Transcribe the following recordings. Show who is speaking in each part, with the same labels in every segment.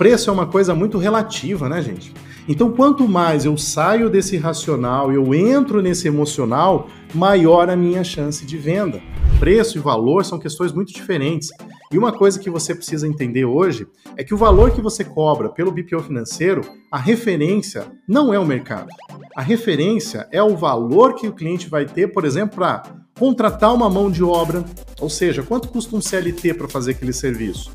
Speaker 1: Preço é uma coisa muito relativa, né, gente? Então, quanto mais eu saio desse racional, eu entro nesse emocional, maior a minha chance de venda. Preço e valor são questões muito diferentes. E uma coisa que você precisa entender hoje é que o valor que você cobra pelo BPO financeiro, a referência não é o mercado. A referência é o valor que o cliente vai ter, por exemplo, para contratar uma mão de obra, ou seja, quanto custa um CLT para fazer aquele serviço?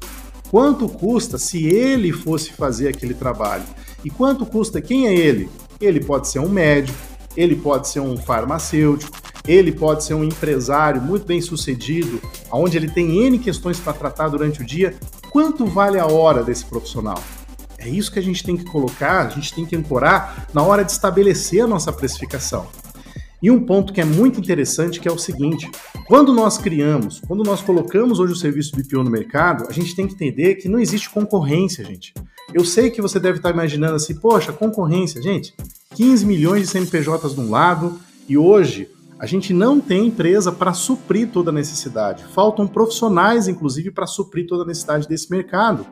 Speaker 1: Quanto custa se ele fosse fazer aquele trabalho? E quanto custa quem é ele? Ele pode ser um médico, ele pode ser um farmacêutico, ele pode ser um empresário muito bem sucedido, onde ele tem N questões para tratar durante o dia. Quanto vale a hora desse profissional? É isso que a gente tem que colocar, a gente tem que ancorar na hora de estabelecer a nossa precificação. E um ponto que é muito interessante que é o seguinte: quando nós criamos, quando nós colocamos hoje o serviço BPO no mercado, a gente tem que entender que não existe concorrência, gente. Eu sei que você deve estar imaginando assim, poxa, concorrência, gente, 15 milhões de CNPJs de um lado e hoje a gente não tem empresa para suprir toda a necessidade. Faltam profissionais, inclusive, para suprir toda a necessidade desse mercado.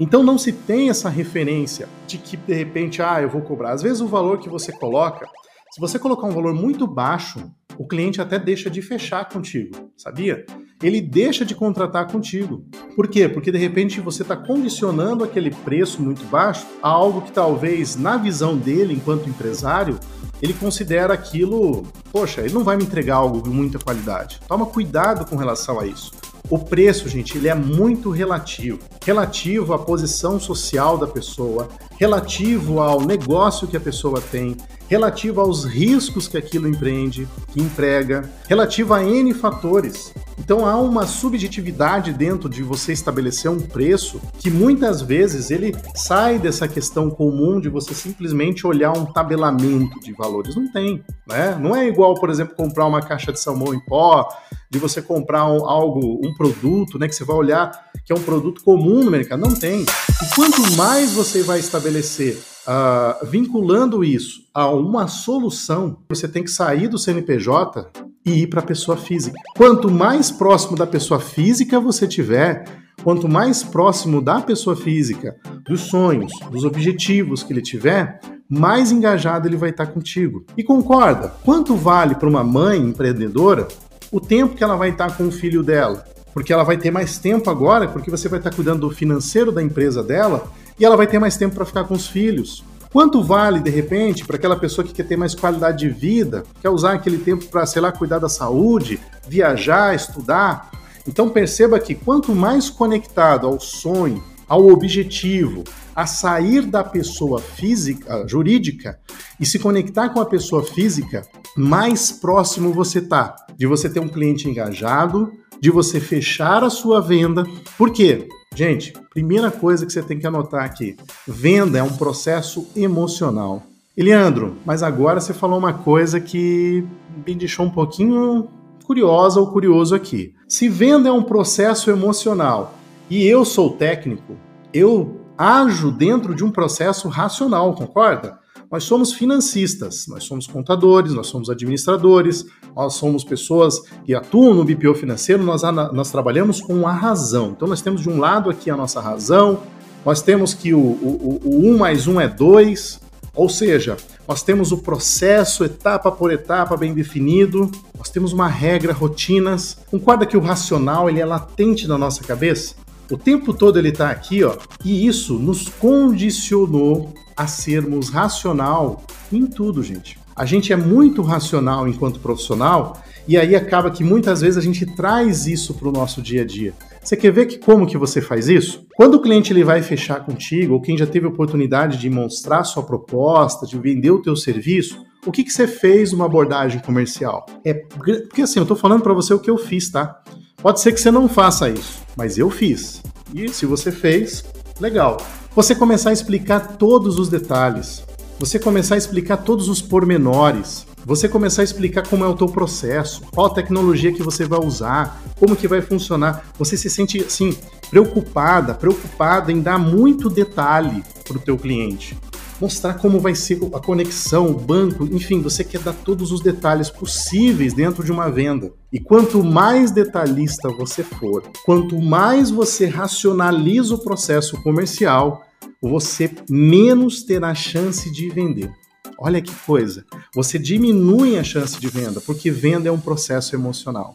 Speaker 1: Então não se tem essa referência de que de repente, ah, eu vou cobrar. Às vezes o valor que você coloca, se você colocar um valor muito baixo, o cliente até deixa de fechar contigo, sabia? Ele deixa de contratar contigo. Por quê? Porque de repente você está condicionando aquele preço muito baixo a algo que talvez, na visão dele, enquanto empresário, ele considera aquilo, poxa, ele não vai me entregar algo de muita qualidade. Toma cuidado com relação a isso. O preço, gente, ele é muito relativo. Relativo à posição social da pessoa, relativo ao negócio que a pessoa tem, relativo aos riscos que aquilo empreende, que emprega, relativo a N fatores. Então há uma subjetividade dentro de você estabelecer um preço que muitas vezes ele sai dessa questão comum de você simplesmente olhar um tabelamento de valores. Não tem, né? Não é igual, por exemplo, comprar uma caixa de salmão em pó, de você comprar um, algo, um produto, né, que você vai olhar que é um produto comum no mercado. Não tem. E quanto mais você vai estabelecer uh, vinculando isso a uma solução, você tem que sair do CNPJ e ir para a pessoa física. Quanto mais próximo da pessoa física você tiver, quanto mais próximo da pessoa física, dos sonhos, dos objetivos que ele tiver, mais engajado ele vai estar contigo. E concorda? Quanto vale para uma mãe empreendedora o tempo que ela vai estar com o filho dela? Porque ela vai ter mais tempo agora, porque você vai estar cuidando do financeiro da empresa dela e ela vai ter mais tempo para ficar com os filhos. Quanto vale, de repente, para aquela pessoa que quer ter mais qualidade de vida, quer usar aquele tempo para, sei lá, cuidar da saúde, viajar, estudar? Então perceba que quanto mais conectado ao sonho, ao objetivo, a sair da pessoa física, jurídica e se conectar com a pessoa física, mais próximo você tá de você ter um cliente engajado, de você fechar a sua venda. Por quê? Gente, primeira coisa que você tem que anotar aqui: venda é um processo emocional. Eliandro, mas agora você falou uma coisa que me deixou um pouquinho curiosa ou curioso aqui. Se venda é um processo emocional e eu sou técnico, eu ajo dentro de um processo racional, concorda? Nós somos financistas, nós somos contadores, nós somos administradores, nós somos pessoas que atuam no BPO financeiro, nós, nós trabalhamos com a razão. Então nós temos de um lado aqui a nossa razão, nós temos que o, o, o 1 mais 1 é 2, ou seja, nós temos o processo etapa por etapa bem definido, nós temos uma regra, rotinas. Concorda que o racional ele é latente na nossa cabeça? O tempo todo ele está aqui, ó, e isso nos condicionou a sermos racional em tudo, gente. A gente é muito racional enquanto profissional e aí acaba que muitas vezes a gente traz isso para o nosso dia a dia. Você quer ver que como que você faz isso? Quando o cliente ele vai fechar contigo, ou quem já teve oportunidade de mostrar sua proposta, de vender o teu serviço, o que, que você fez numa abordagem comercial? É porque assim, eu estou falando para você o que eu fiz, tá? Pode ser que você não faça isso, mas eu fiz. E se você fez, legal. Você começar a explicar todos os detalhes, você começar a explicar todos os pormenores, você começar a explicar como é o teu processo, qual tecnologia que você vai usar, como que vai funcionar. Você se sente assim preocupada, preocupada em dar muito detalhe para o teu cliente mostrar como vai ser a conexão, o banco, enfim, você quer dar todos os detalhes possíveis dentro de uma venda. E quanto mais detalhista você for, quanto mais você racionaliza o processo comercial, você menos terá chance de vender. Olha que coisa. Você diminui a chance de venda, porque venda é um processo emocional.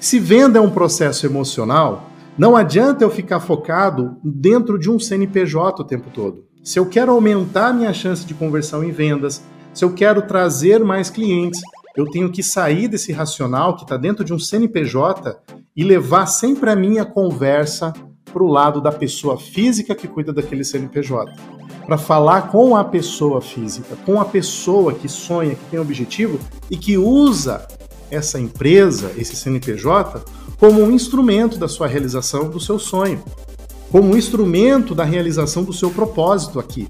Speaker 1: Se venda é um processo emocional, não adianta eu ficar focado dentro de um CNPJ o tempo todo. Se eu quero aumentar minha chance de conversão em vendas, se eu quero trazer mais clientes, eu tenho que sair desse racional que está dentro de um CNPJ e levar sempre a minha conversa para o lado da pessoa física que cuida daquele CNPJ. Para falar com a pessoa física, com a pessoa que sonha, que tem objetivo e que usa essa empresa, esse CNPJ, como um instrumento da sua realização do seu sonho, como um instrumento da realização do seu propósito aqui.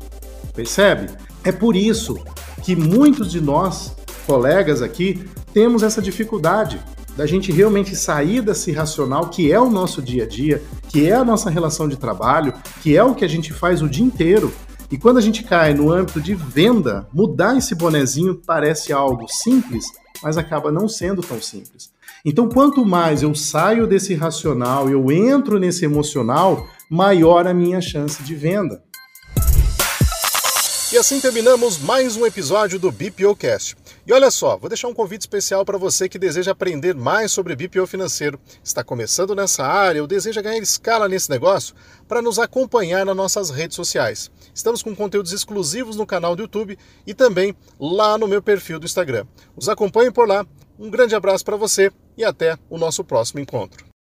Speaker 1: Percebe? É por isso que muitos de nós, colegas aqui, temos essa dificuldade da gente realmente sair desse racional que é o nosso dia a dia, que é a nossa relação de trabalho, que é o que a gente faz o dia inteiro. E quando a gente cai no âmbito de venda, mudar esse bonezinho parece algo simples, mas acaba não sendo tão simples. Então, quanto mais eu saio desse racional, eu entro nesse emocional, maior a minha chance de venda.
Speaker 2: E assim terminamos mais um episódio do BPOcast. E olha só, vou deixar um convite especial para você que deseja aprender mais sobre BPO financeiro, está começando nessa área ou deseja ganhar escala nesse negócio, para nos acompanhar nas nossas redes sociais. Estamos com conteúdos exclusivos no canal do YouTube e também lá no meu perfil do Instagram. Os acompanhem por lá. Um grande abraço para você e até o nosso próximo encontro.